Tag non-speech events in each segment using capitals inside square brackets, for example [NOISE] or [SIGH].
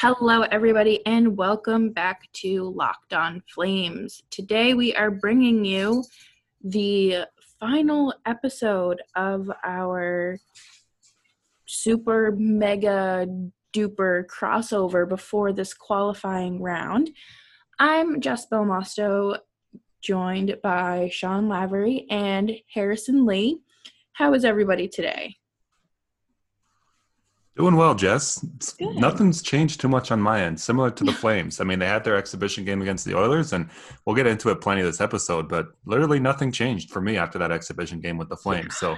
Hello, everybody, and welcome back to Locked On Flames. Today, we are bringing you the final episode of our super mega duper crossover before this qualifying round. I'm Jess Belmosto, joined by Sean Lavery and Harrison Lee. How is everybody today? Doing well, Jess. Nothing's changed too much on my end. Similar to the [LAUGHS] Flames. I mean, they had their exhibition game against the Oilers, and we'll get into it plenty this episode. But literally, nothing changed for me after that exhibition game with the Flames. So,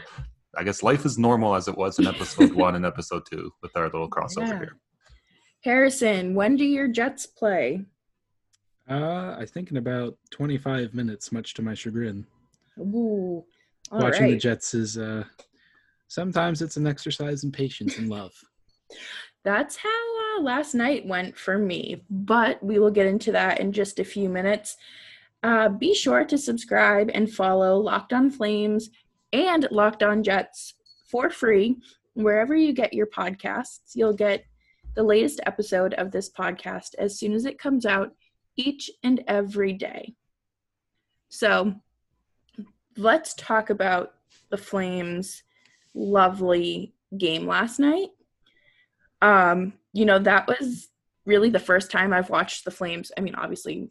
I guess life is normal as it was in episode one and episode two with our little crossover yeah. here. Harrison, when do your Jets play? Uh, I think in about 25 minutes, much to my chagrin. Ooh, Watching right. the Jets is uh, sometimes it's an exercise in patience and love. That's how uh, last night went for me, but we will get into that in just a few minutes. Uh, be sure to subscribe and follow Locked On Flames and Locked On Jets for free wherever you get your podcasts. You'll get the latest episode of this podcast as soon as it comes out each and every day. So let's talk about the Flames' lovely game last night. Um, you know, that was really the first time I've watched the Flames. I mean, obviously,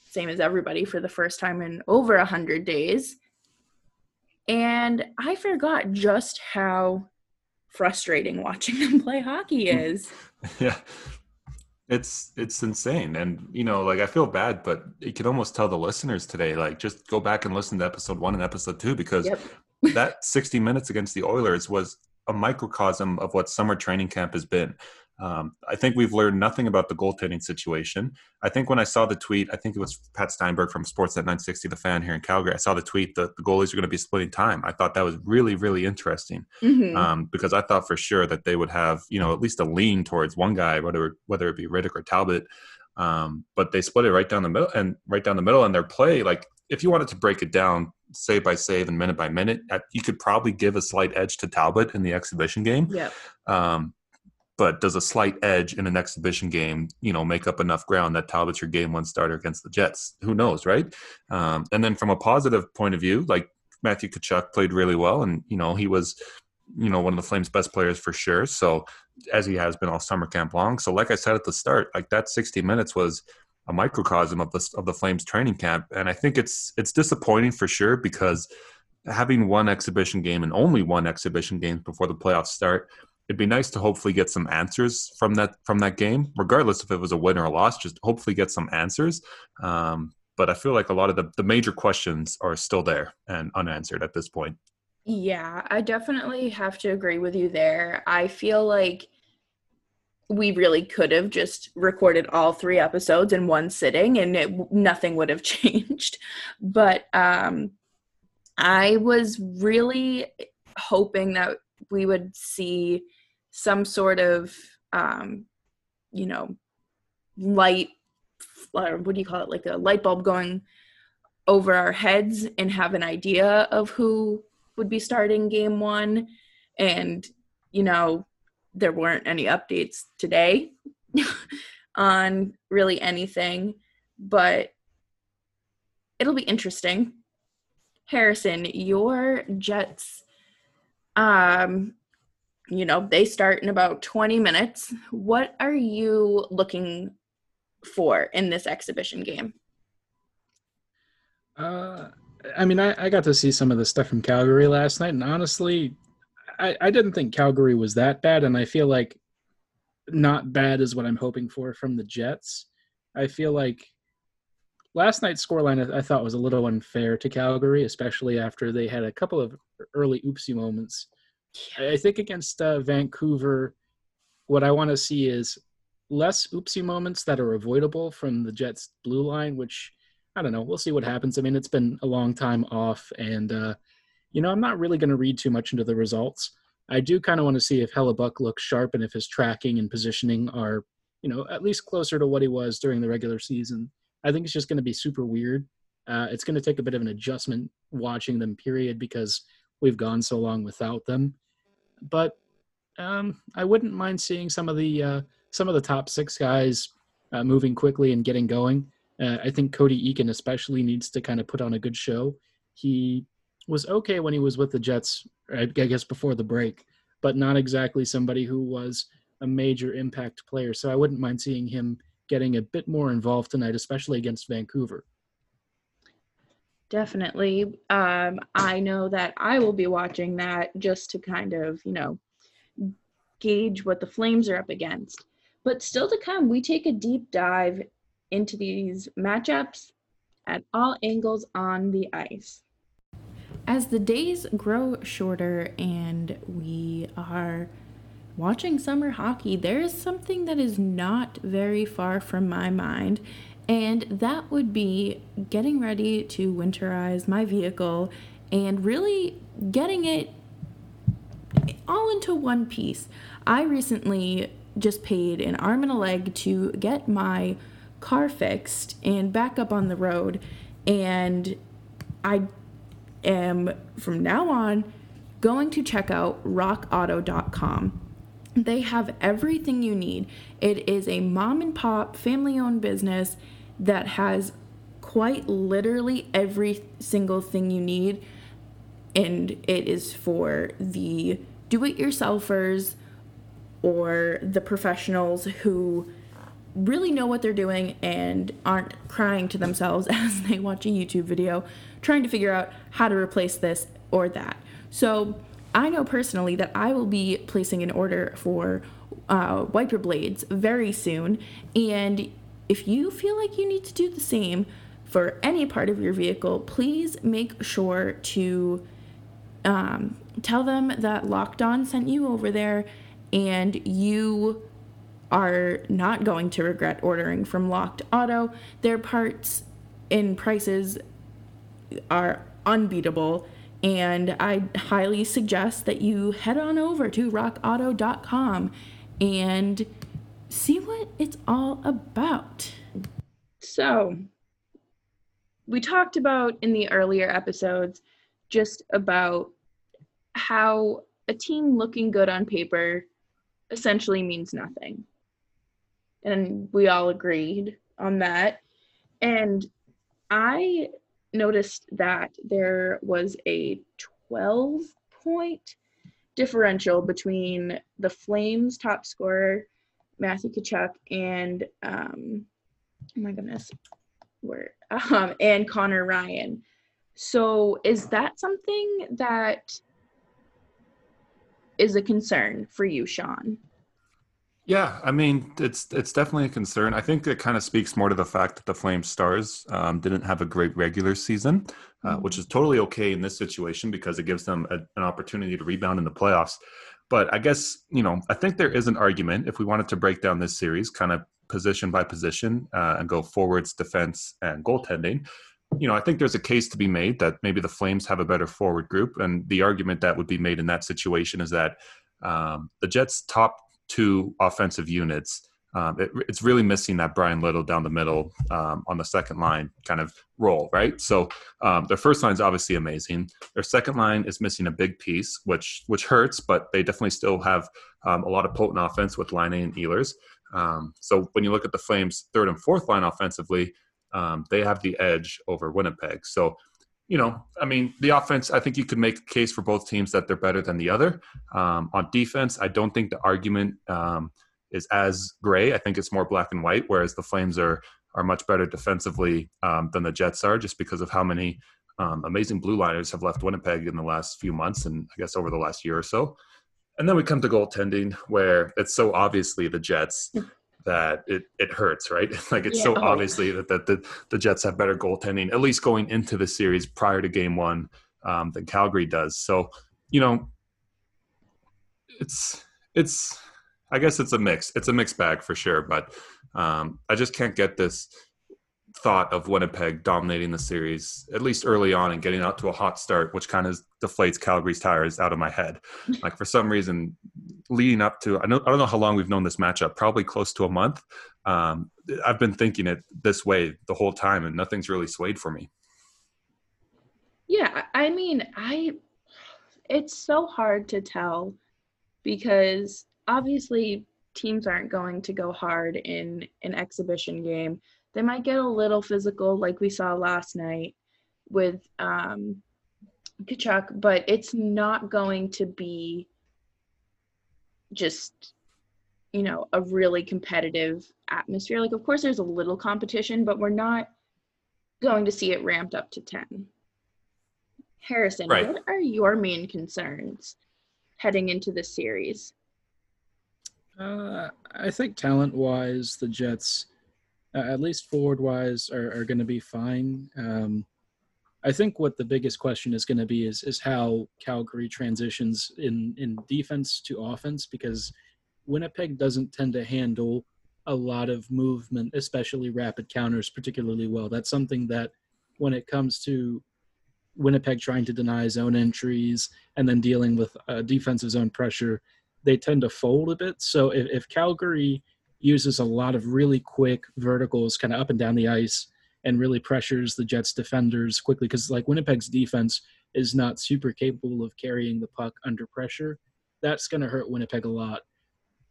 same as everybody for the first time in over a hundred days. And I forgot just how frustrating watching [LAUGHS] them play hockey is. [LAUGHS] yeah. It's it's insane. And you know, like I feel bad, but you can almost tell the listeners today, like just go back and listen to episode one and episode two because yep. that 60 minutes against the Oilers was a microcosm of what summer training camp has been. Um, I think we've learned nothing about the goaltending situation. I think when I saw the tweet, I think it was Pat Steinberg from Sportsnet 960, the fan here in Calgary. I saw the tweet that the goalies are going to be splitting time. I thought that was really, really interesting mm-hmm. um, because I thought for sure that they would have, you know, at least a lean towards one guy, whether whether it be Rittich or Talbot. Um, but they split it right down the middle and right down the middle. And their play, like if you wanted to break it down, save by save and minute by minute, you could probably give a slight edge to Talbot in the exhibition game. Yeah. Um, but does a slight edge in an exhibition game, you know, make up enough ground that Talbot's your game one starter against the Jets? Who knows, right? Um, and then from a positive point of view, like Matthew Tkachuk played really well, and you know he was, you know, one of the Flames' best players for sure. So as he has been all summer camp long. So like I said at the start, like that 60 minutes was a microcosm of the of the Flames training camp, and I think it's it's disappointing for sure because having one exhibition game and only one exhibition game before the playoffs start, it'd be nice to hopefully get some answers from that from that game, regardless if it was a win or a loss. Just hopefully get some answers. Um, but I feel like a lot of the, the major questions are still there and unanswered at this point. Yeah, I definitely have to agree with you there. I feel like we really could have just recorded all three episodes in one sitting and it, nothing would have [LAUGHS] changed. But um i was really hoping that we would see some sort of um you know light or what do you call it? Like a light bulb going over our heads and have an idea of who would be starting game one. And you know there weren't any updates today [LAUGHS] on really anything, but it'll be interesting. Harrison, your Jets, um, you know, they start in about 20 minutes. What are you looking for in this exhibition game? Uh, I mean, I, I got to see some of the stuff from Calgary last night, and honestly, I, I didn't think Calgary was that bad, and I feel like not bad is what I'm hoping for from the Jets. I feel like last night's scoreline I, I thought was a little unfair to Calgary, especially after they had a couple of early oopsie moments. I think against uh, Vancouver, what I want to see is less oopsie moments that are avoidable from the Jets' blue line, which I don't know. We'll see what happens. I mean, it's been a long time off, and uh, you know, I'm not really going to read too much into the results. I do kind of want to see if Hellebuyck looks sharp and if his tracking and positioning are, you know, at least closer to what he was during the regular season. I think it's just going to be super weird. Uh, it's going to take a bit of an adjustment watching them, period, because we've gone so long without them. But um, I wouldn't mind seeing some of the uh, some of the top six guys uh, moving quickly and getting going. Uh, I think Cody Eakin especially needs to kind of put on a good show. He was okay when he was with the Jets, I guess before the break, but not exactly somebody who was a major impact player. So I wouldn't mind seeing him getting a bit more involved tonight, especially against Vancouver. Definitely. Um, I know that I will be watching that just to kind of, you know, gauge what the Flames are up against. But still to come, we take a deep dive into these matchups at all angles on the ice. As the days grow shorter and we are watching summer hockey, there is something that is not very far from my mind, and that would be getting ready to winterize my vehicle and really getting it all into one piece. I recently just paid an arm and a leg to get my car fixed and back up on the road, and I am from now on going to check out rockauto.com. They have everything you need. It is a mom and pop, family owned business that has quite literally every single thing you need. And it is for the do it yourselfers or the professionals who really know what they're doing and aren't crying to themselves [LAUGHS] as they watch a YouTube video trying to figure out how to replace this or that. So, I know personally that I will be placing an order for uh, wiper blades very soon. And if you feel like you need to do the same for any part of your vehicle, please make sure to um, tell them that Locked On sent you over there and you are not going to regret ordering from Locked Auto. Their parts and prices are unbeatable and I highly suggest that you head on over to rockauto.com and see what it's all about. So, we talked about in the earlier episodes just about how a team looking good on paper essentially means nothing. And we all agreed on that. And I noticed that there was a 12 point differential between the Flames top scorer, Matthew Tkachuk, and um, oh my goodness, where um, and Connor Ryan. So is that something that is a concern for you, Sean? Yeah, I mean it's it's definitely a concern. I think it kind of speaks more to the fact that the Flames stars um, didn't have a great regular season, uh, mm-hmm. which is totally okay in this situation because it gives them a, an opportunity to rebound in the playoffs. But I guess you know I think there is an argument if we wanted to break down this series, kind of position by position, uh, and go forwards, defense, and goaltending. You know, I think there's a case to be made that maybe the Flames have a better forward group, and the argument that would be made in that situation is that um, the Jets' top two offensive units. Um, it, it's really missing that Bryan Little down the middle um, on the second line kind of role, right? So um, their first line is obviously amazing. Their second line is missing a big piece, which which hurts, but they definitely still have um, a lot of potent offense with Laine and Ehlers. Um, so when you look at the Flames' third and fourth line offensively, um, they have the edge over Winnipeg. So you know, I mean, the offense, I think you could make a case for both teams that they're better than the other. Um, on defense, I don't think the argument um, is as gray. I think it's more black and white, whereas the Flames are are much better defensively um, than the Jets are, just because of how many um, amazing blue liners have left Winnipeg in the last few months, and I guess over the last year or so. And then we come to goaltending, where it's so obviously the Jets that it, it hurts, right? [LAUGHS] like it's yeah. so obviously that, that the, the Jets have better goaltending, at least going into the series prior to game one um, than Calgary does. So, you know, it's, it's, I guess it's a mix. It's a mixed bag for sure, but um, I just can't get this thought of Winnipeg dominating the series, at least early on, and getting out to a hot start, which kind of deflates Calgary's tires out of my head. [LAUGHS] like for some reason, leading up to I, know, I don't know how long we've known this matchup, probably close to a month. Um, I've been thinking it this way the whole time, and nothing's really swayed for me. Yeah, I mean, I it's so hard to tell because obviously teams aren't going to go hard in an exhibition game. They might get a little physical, like we saw last night with um, Tkachuk, but it's not going to be just, you know, a really competitive atmosphere. Like, of course, there's a little competition, but we're not going to see it ramped up to 10. Harrison, right. what are your main concerns heading into this series? Uh, I think talent wise, the Jets, uh, at least forward wise, are, are going to be fine. Um, I think what the biggest question is going to be is is how Calgary transitions in in defense to offense because Winnipeg doesn't tend to handle a lot of movement, especially rapid counters, particularly well. That's something that when it comes to Winnipeg trying to deny zone entries and then dealing with uh, defensive zone pressure, they tend to fold a bit. So if, if Calgary uses a lot of really quick verticals kind of up and down the ice and really pressures the Jets defenders quickly, because like Winnipeg's defense is not super capable of carrying the puck under pressure, that's going to hurt Winnipeg a lot.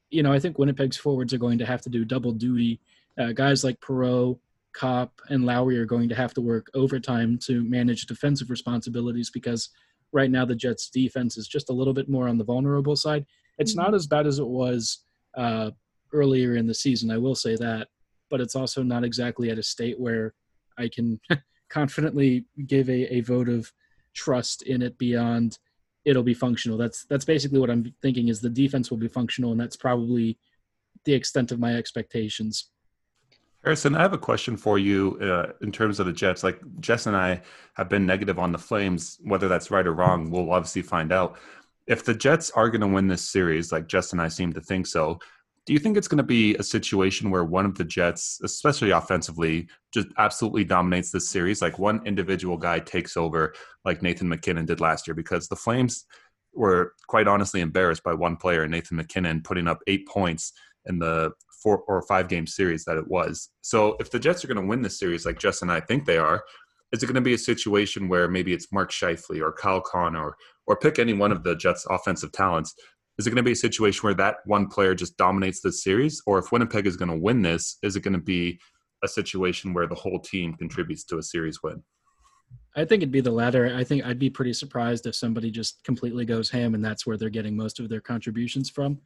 You know, I think Winnipeg's forwards are going to have to do double duty. Uh, guys like Perreault, Copp, and Lowry are going to have to work overtime to manage defensive responsibilities because right now the Jets' defense is just a little bit more on the vulnerable side. It's not mm-hmm. as bad as it was uh, earlier in the season, I will say that, but it's also not exactly at a state where I can [LAUGHS] confidently give a, a vote of trust in it beyond it'll be functional. That's that's basically what I'm thinking is the defense will be functional, and that's probably the extent of my expectations. Harrison, I have a question for you uh, in terms of the Jets. Like Jess and I have been negative on the Flames. Whether that's right or wrong, we'll obviously find out if the Jets are going to win this series, like Jess and I seem to think so, do you think it's going to be a situation where one of the Jets, especially offensively, just absolutely dominates this series? Like one individual guy takes over, like Nathan MacKinnon did last year, because the Flames were quite honestly embarrassed by one player, Nathan MacKinnon, putting up eight points in the four or five game series that it was. So if the Jets are going to win this series, like Justin and I think they are, is it going to be a situation where maybe it's Mark Scheifele or Kyle Connor or, or pick any one of the Jets' offensive talents? Is it going to be a situation where that one player just dominates the series? Or if Winnipeg is going to win this, is it going to be a situation where the whole team contributes to a series win? I think it'd be the latter. I think I'd be pretty surprised if somebody just completely goes ham and that's where they're getting most of their contributions from.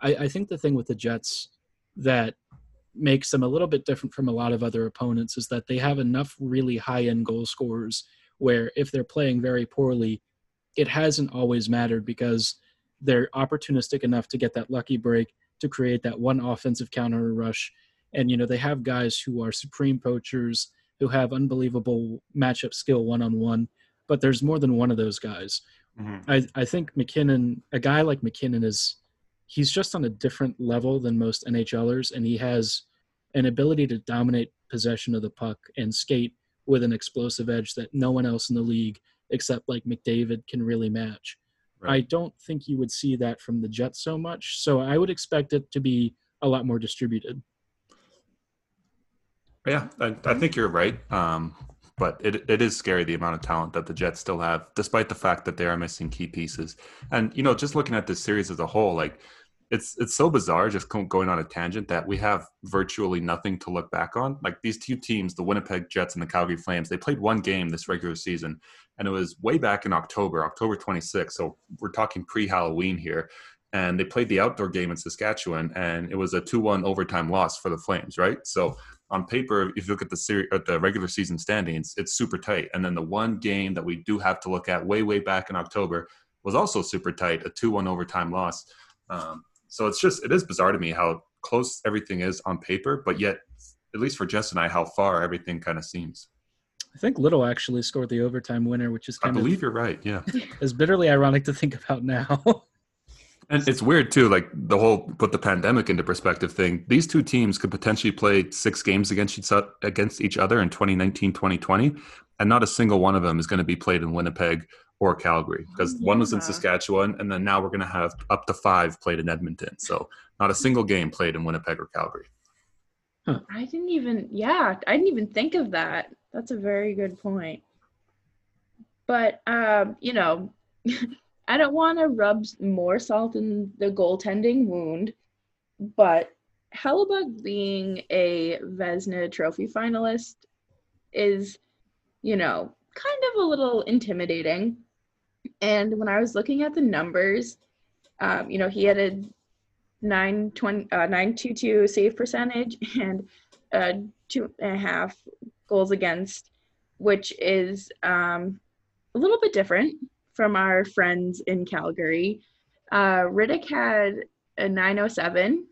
I, I think the thing with the Jets that makes them a little bit different from a lot of other opponents is that they have enough really high end goal scorers where if they're playing very poorly, it hasn't always mattered because they're opportunistic enough to get that lucky break to create that one offensive counter rush. And, you know, they have guys who are supreme poachers who have unbelievable matchup skill one on one, but there's more than one of those guys. Mm-hmm. I, I think MacKinnon, a guy like MacKinnon, is he's just on a different level than most NHLers, and he has an ability to dominate possession of the puck and skate with an explosive edge that no one else in the league except like McDavid can really match. Right. I don't think you would see that from the Jets so much, so I would expect it to be a lot more distributed. Yeah, I, I think you're right. Um, but it, it is scary the amount of talent that the Jets still have, despite the fact that they are missing key pieces. And you know, just looking at this series as a whole, like it's it's so bizarre just going on a tangent that we have virtually nothing to look back on. Like these two teams the winnipeg jets and the calgary flames they played one game this regular season and it was way back in october october 26th so we're talking pre-halloween here and they played the outdoor game in saskatchewan and it was a 2-1 overtime loss for the flames right? So on paper if you look at the series at the regular season standings it's super tight. And then the one game that we do have to look at way way back in october was also super tight a 2-1 overtime loss. Um, so it's just it is bizarre to me how close everything is on paper, but yet at least for Jess and I, how far everything kind of seems. I think Little actually scored the overtime winner, which is kind of I believe of, you're right. Yeah, [LAUGHS] is bitterly ironic to think about now. [LAUGHS] and it's weird too, like the whole put the pandemic into perspective thing. These two teams could potentially play six games against each against each other in 2019, 2020, and not a single one of them is going to be played in Winnipeg or Calgary because yeah. one was in Saskatchewan, and then now we're going to have up to five played in Edmonton. So not a single game played in Winnipeg or Calgary. Huh. I didn't even, yeah, I didn't even think of that. That's a very good point. But, um, you know, [LAUGHS] I don't want to rub more salt in the goaltending wound, but Hellebuyck being a Vezina Trophy finalist is, you know, kind of a little intimidating. And when I was looking at the numbers, um, you know, he had a 920, uh, 922 save percentage [LAUGHS] and uh, two and a half goals against, which is um, a little bit different from our friends in Calgary. Uh, Rittich had a 907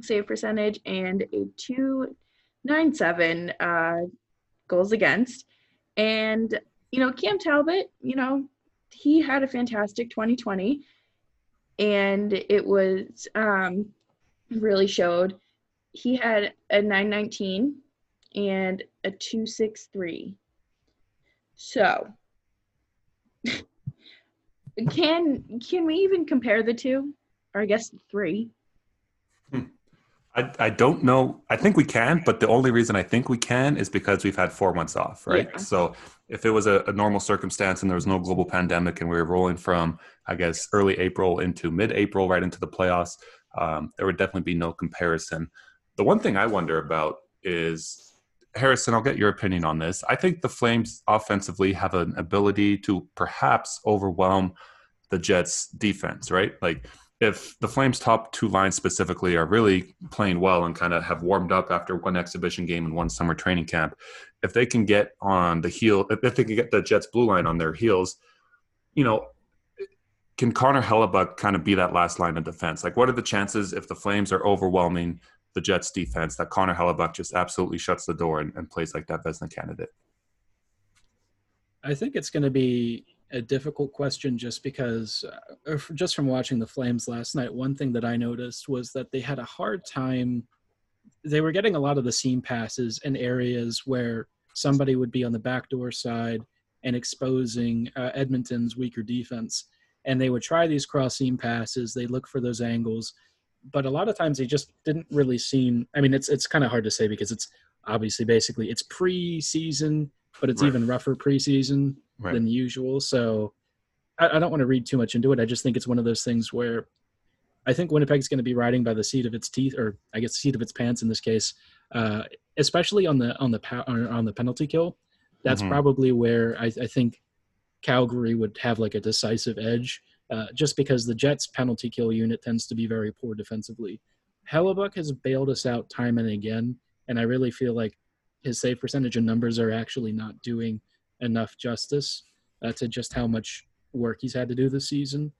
save percentage and a 297 uh, goals against. And, you know, Cam Talbot, you know, he had a fantastic 2020 and it was um, really showed. He had a 919 and a 263 so [LAUGHS] can can we even compare the two? Or i guess three I, I don't know. I think we can, but the only reason I think we can is because we've had four months off, right? Yeah. So if it was a, a, normal circumstance and there was no global pandemic and we were rolling from, I guess, early April into mid April, right into the playoffs, um, there would definitely be no comparison. The one thing I wonder about is Harrison, I'll get your opinion on this. I think the Flames offensively have an ability to perhaps overwhelm the Jets defense, right? Like if the Flames' top two lines specifically are really playing well and kind of have warmed up after one exhibition game and one summer training camp, if they can get on the heel, if they can get the Jets' blue line on their heels, you know, can Connor Hellebuyck kind of be that last line of defense? Like, what are the chances if the Flames are overwhelming the Jets' defense that Connor Hellebuyck just absolutely shuts the door and, and plays like that Vezina candidate? I think it's going to be a difficult question just because uh, just from watching the flames last night one thing that i noticed was that they had a hard time they were getting a lot of the seam passes in areas where somebody would be on the backdoor side and exposing uh, edmonton's weaker defense and they would try these cross seam passes they look for those angles but a lot of times they just didn't really seem i mean it's it's kind of hard to say because it's obviously basically it's pre-season but it's right. even rougher preseason right. than usual. So I, I don't want to read too much into it. I just think it's one of those things where I think Winnipeg's going to be riding by the seat of its teeth, or I guess seat of its pants in this case, uh, especially on the on the on the penalty kill. That's mm-hmm. probably where I, I, think Calgary would have like a decisive edge, uh, just because the Jets' penalty kill unit tends to be very poor defensively. Hellebuyck has bailed us out time and again, and I really feel like his save percentage and numbers are actually not doing enough justice uh, to just how much work he's had to do this season.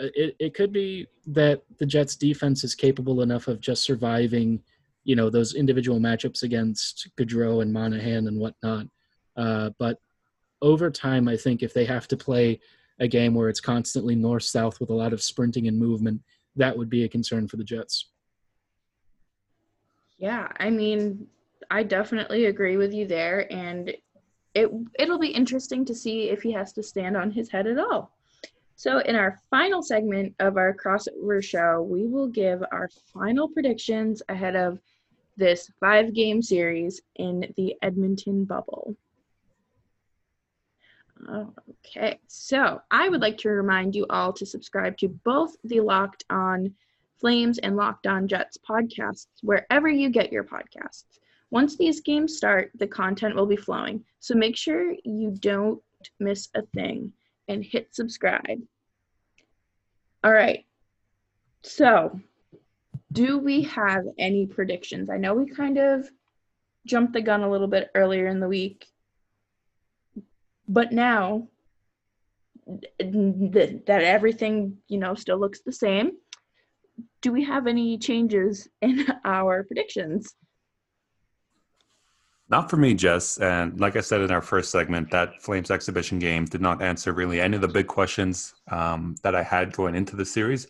Uh, it, it could be that the Jets defense is capable enough of just surviving, you know, those individual matchups against Gaudreau and Monahan and whatnot. Uh, but over time, I think if they have to play a game where it's constantly north south with a lot of sprinting and movement, that would be a concern for the Jets. Yeah, I mean, I definitely agree with you there. And it it'll be interesting to see if he has to stand on his head at all. So in our final segment of our crossover show, we will give our final predictions ahead of this five game series in the Edmonton bubble. Okay, so I would like to remind you all to subscribe to both the Locked On Flames and Locked On Jets podcasts wherever you get your podcasts. Once these games start, the content will be flowing. So make sure you don't miss a thing and hit subscribe. All right. So, do we have any predictions? I know we kind of jumped the gun a little bit earlier in the week, but now that everything, you know, still looks the same, do we have any changes in [LAUGHS] our predictions? Not for me, Jess. And like I said in our first segment, that Flames exhibition game did not answer really any of the big questions um, that I had going into the series.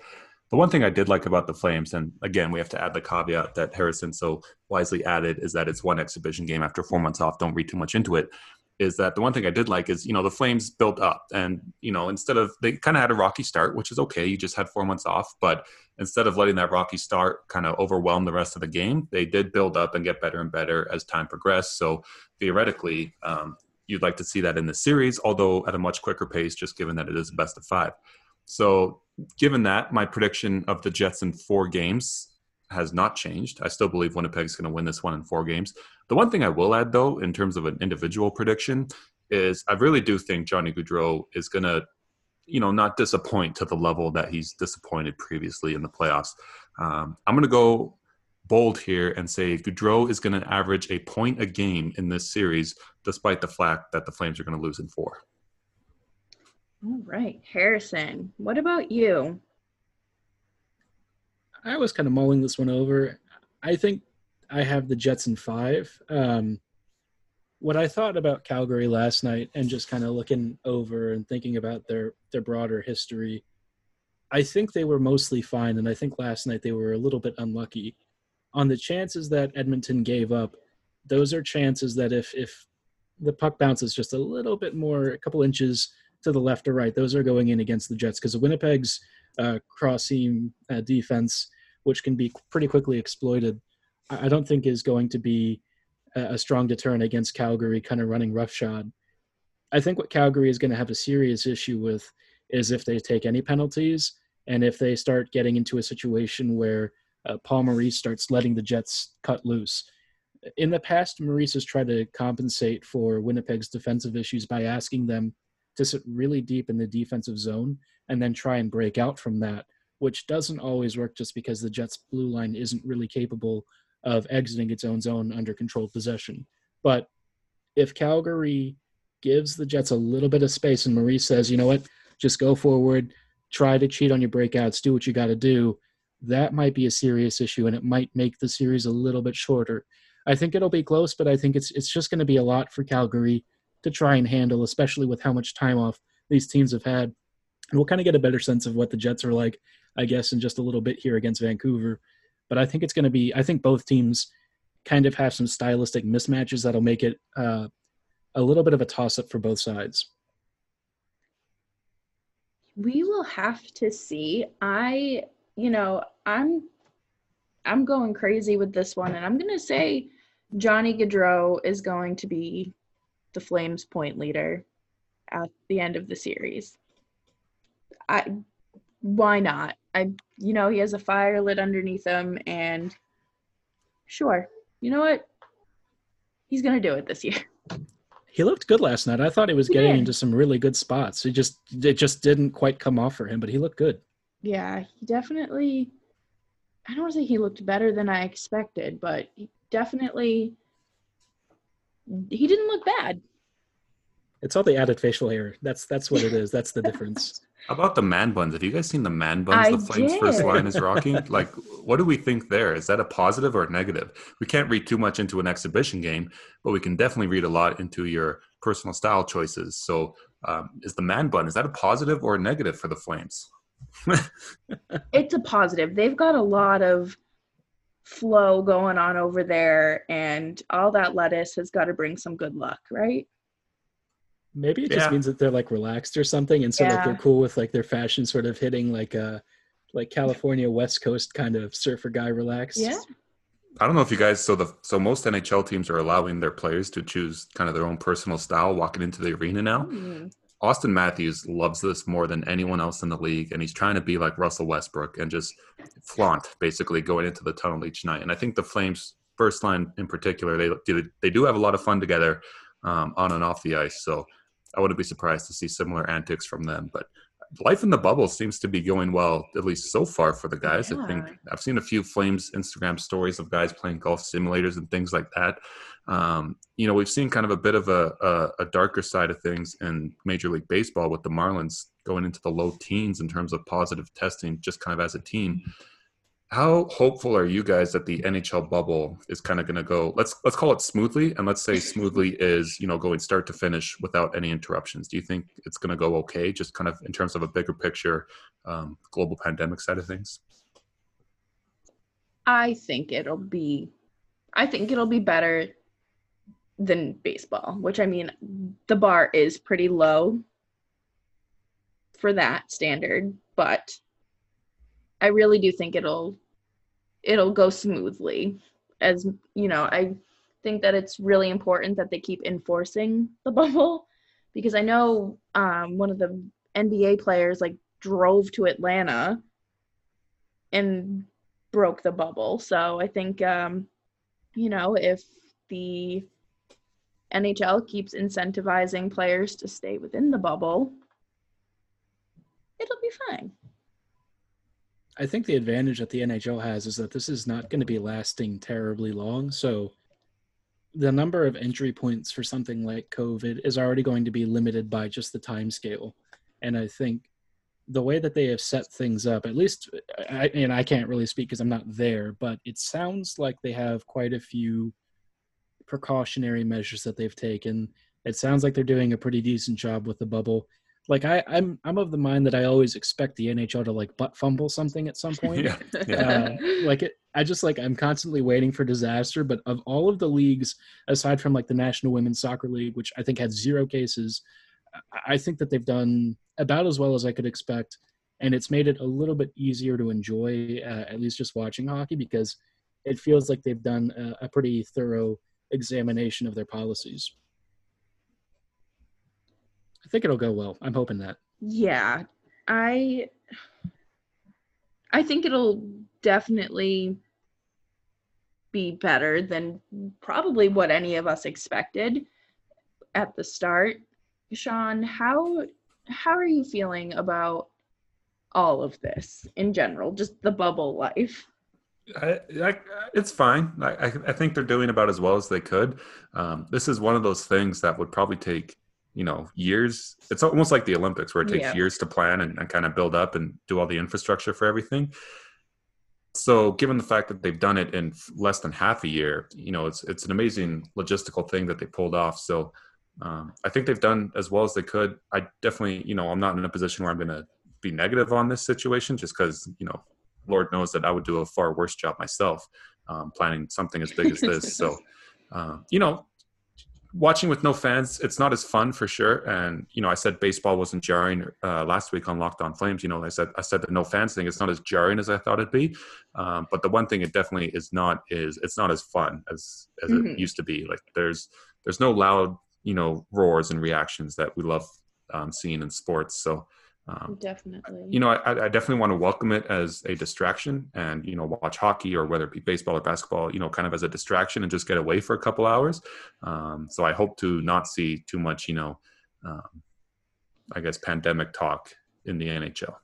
The one thing I did like about the Flames, and again, we have to add the caveat that Harrison so wisely added, is that it's one exhibition game after four months off. Don't read too much into it is that the one thing I did like is, you know, the Flames built up and, you know, instead of, they kind of had a rocky start, which is okay. You just had four months off. But instead of letting that rocky start kind of overwhelm the rest of the game, they did build up and get better and better as time progressed. So theoretically, um, you'd like to see that in the series, although at a much quicker pace, just given that it is a best of five. So given that, my prediction of the Jets in four games has not changed. I still believe Winnipeg's going to win this one in four games. The one thing I will add, though, in terms of an individual prediction, is I really do think Johnny Gaudreau is going to, you know, not disappoint to the level that he's disappointed previously in the playoffs. Um, I'm going to go bold here and say Gaudreau is going to average a point a game in this series, despite the fact that the Flames are going to lose in four. All right, Harrison, what about you? I was kind of mulling this one over. I think I have the Jets in five. Um, what I thought about Calgary last night, and just kind of looking over and thinking about their their broader history, I think they were mostly fine, and I think last night they were a little bit unlucky. On the chances that Edmonton gave up, those are chances that if if the puck bounces just a little bit more, a couple inches to the left or right, those are going in against the Jets because Winnipeg's uh, cross seam uh, defense, which can be pretty quickly exploited, I don't think is going to be a, strong deterrent against Calgary kind of running roughshod. I think what Calgary is going to have a serious issue with is if they take any penalties and if they start getting into a situation where uh, Paul Maurice starts letting the Jets cut loose. In the past, Maurice has tried to compensate for Winnipeg's defensive issues by asking them to sit really deep in the defensive zone and then try and break out from that, which doesn't always work just because the Jets' blue line isn't really capable of exiting its own zone under controlled possession. But if Calgary gives the Jets a little bit of space and Maurice says, you know what, just go forward, try to cheat on your breakouts, do what you got to do, that might be a serious issue and it might make the series a little bit shorter. I think it'll be close, but I think it's it's just going to be a lot for Calgary to try and handle, especially with how much time off these teams have had. And we'll kind of get a better sense of what the Jets are like, I guess, in just a little bit here against Vancouver. But I think it's going to be, I think both teams kind of have some stylistic mismatches that'll make it uh, a little bit of a toss up for both sides. We will have to see. I, you know, I'm I'm going crazy with this one and I'm going to say Johnny Gaudreau is going to be the Flames point leader at the end of the series. I why not? I you know, he has a fire lit underneath him and sure. You know what? He's going to do it this year. [LAUGHS] He looked good last night. I thought he was he getting did. into some really good spots. It just it just didn't quite come off for him, but he looked good. Yeah, he definitely I don't want to say he looked better than I expected, but he definitely he didn't look bad. It's all the added facial hair. That's that's what it is. That's the difference. [LAUGHS] How about the man buns? Have you guys seen the man buns I the Flames did. first line is rocking? [LAUGHS] like, what do we think there? Is that a positive or a negative? We can't read too much into an exhibition game, but we can definitely read a lot into your personal style choices. So, um, is the man bun is that a positive or a negative for the Flames? [LAUGHS] it's a positive. They've got a lot of flow going on over there, and all that lettuce has got to bring some good luck, right? Maybe it just yeah. means that they're like relaxed or something, and so yeah. like they're cool with like their fashion sort of hitting like a uh, like California West Coast kind of surfer guy relaxed. Yeah. I don't know if you guys so the so most NHL teams are allowing their players to choose kind of their own personal style walking into the arena now. Mm. Auston Matthews loves this more than anyone else in the league, and he's trying to be like Russell Westbrook and just flaunt basically going into the tunnel each night. And I think the Flames first line in particular, they do they do have a lot of fun together um, on and off the ice. So I wouldn't be surprised to see similar antics from them. But life in the bubble seems to be going well, at least so far for the guys. Yeah. I think I've seen a few Flames Instagram stories of guys playing golf simulators and things like that. Um, you know, we've seen kind of a bit of a, a, a, darker side of things in Major League Baseball with the Marlins going into the low teens in terms of positive testing, just kind of as a team. How hopeful are you guys that the NHL bubble is kind of going to go? Let's let's call it smoothly, and let's say smoothly is you know going start to finish without any interruptions. Do you think it's going to go okay, just kind of in terms of a bigger picture, um, global pandemic side of things? I think it'll be, I think it'll be better than baseball. Which I mean, the bar is pretty low for that standard, but I really do think it'll it'll go smoothly. As you know, I think that it's really important that they keep enforcing the [LAUGHS] bubble because I know um, one of the NBA players like drove to Atlanta and broke the bubble. So I think, um, you know, if the NHL keeps incentivizing players to stay within the bubble, it'll be fine. I think the advantage that the NHL has is that this is not going to be lasting terribly long. So the number of entry points for something like COVID is already going to be limited by just the time scale. And I think the way that they have set things up, at least, I, and I can't really speak because I'm not there, but it sounds like they have quite a few precautionary measures that they've taken. It sounds like they're doing a pretty decent job with the bubble. Like I, I'm, I'm of the mind that I always expect the NHL to like butt fumble something at some [LAUGHS] point. yeah, yeah. Uh, like it, I just like I'm constantly waiting for disaster. But of all of the leagues, aside from like the National Women's Soccer League, which I think had zero cases, I think that they've done about as well as I could expect, and it's made it a little bit easier to enjoy, uh, at least just watching hockey, because it feels like they've done a, a pretty thorough examination of their policies. I think it'll go well. I'm hoping that. Yeah, I I think it'll definitely be better than probably what any of us expected at the start. Sean, how how are you feeling about all of this in general, just the bubble life? I, I, it's fine. I, I think they're doing about as well as they could. Um, this is one of those things that would probably take, you know, years. It's almost like the Olympics where it takes yeah. years to plan and, and kind of build up and do all the infrastructure for everything. So, given the fact that they've done it in less than half a year, you know, it's it's an amazing logistical thing that they pulled off. So, um, I think they've done as well as they could. I definitely, you know, I'm not in a position where I'm going to be negative on this situation just because, you know, Lord knows that I would do a far worse job myself um, planning something as big as this. so, [LAUGHS] uh, you know, watching with no fans, it's not as fun for sure. And you know, I said baseball wasn't jarring uh, last week on Locked On Flames. You know, I said I said the no fans thing. It's not as jarring as I thought it'd be. Um, but the one thing it definitely is not is it's not as fun as as mm-hmm. it used to be. Like there's there's no loud you know roars and reactions that we love um, seeing in sports. So um, definitely. You know, I, I, definitely want to welcome it as a distraction and, you know, watch hockey or whether it be baseball or basketball, you know, kind of as a distraction and just get away for a couple hours. Um, so I hope to not see too much, you know, um, I guess, pandemic talk in the NHL.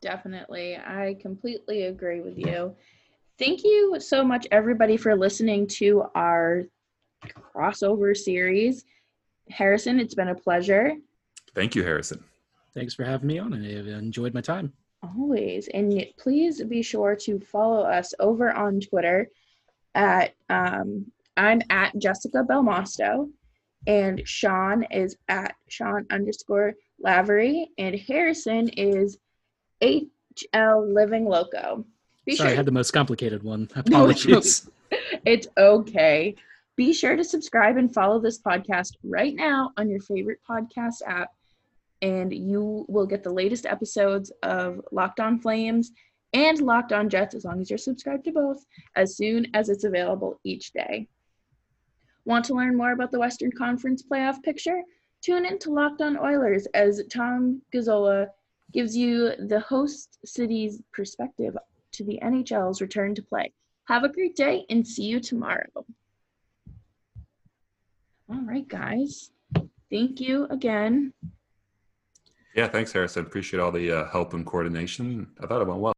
Definitely. I completely agree with you. Thank you so much, everybody, for listening to our crossover series. Harrison, it's been a pleasure. Thank you, Harrison. Thanks for having me on. I enjoyed my time. Always. And please be sure to follow us over on Twitter at um, I'm at Jessica Belmosto and Sean is at Sean underscore Lavery and Harrison is HL Living Loco. Be Sorry, sure. I had the most complicated one. [LAUGHS] Apologies. it's okay. Be sure to subscribe and follow this podcast right now on your favorite podcast app and you will get the latest episodes of Locked On Flames and Locked On Jets as long as you're subscribed to both as soon as it's available each day. Want to learn more about the Western Conference playoff picture? Tune in to Locked On Oilers as Tom Gazzola gives you the host city's perspective to the NHL's return to play. Have a great day and see you tomorrow. All right, guys. Thank you again. Yeah, thanks, Harrison. Appreciate all the uh, help and coordination. I thought it went well.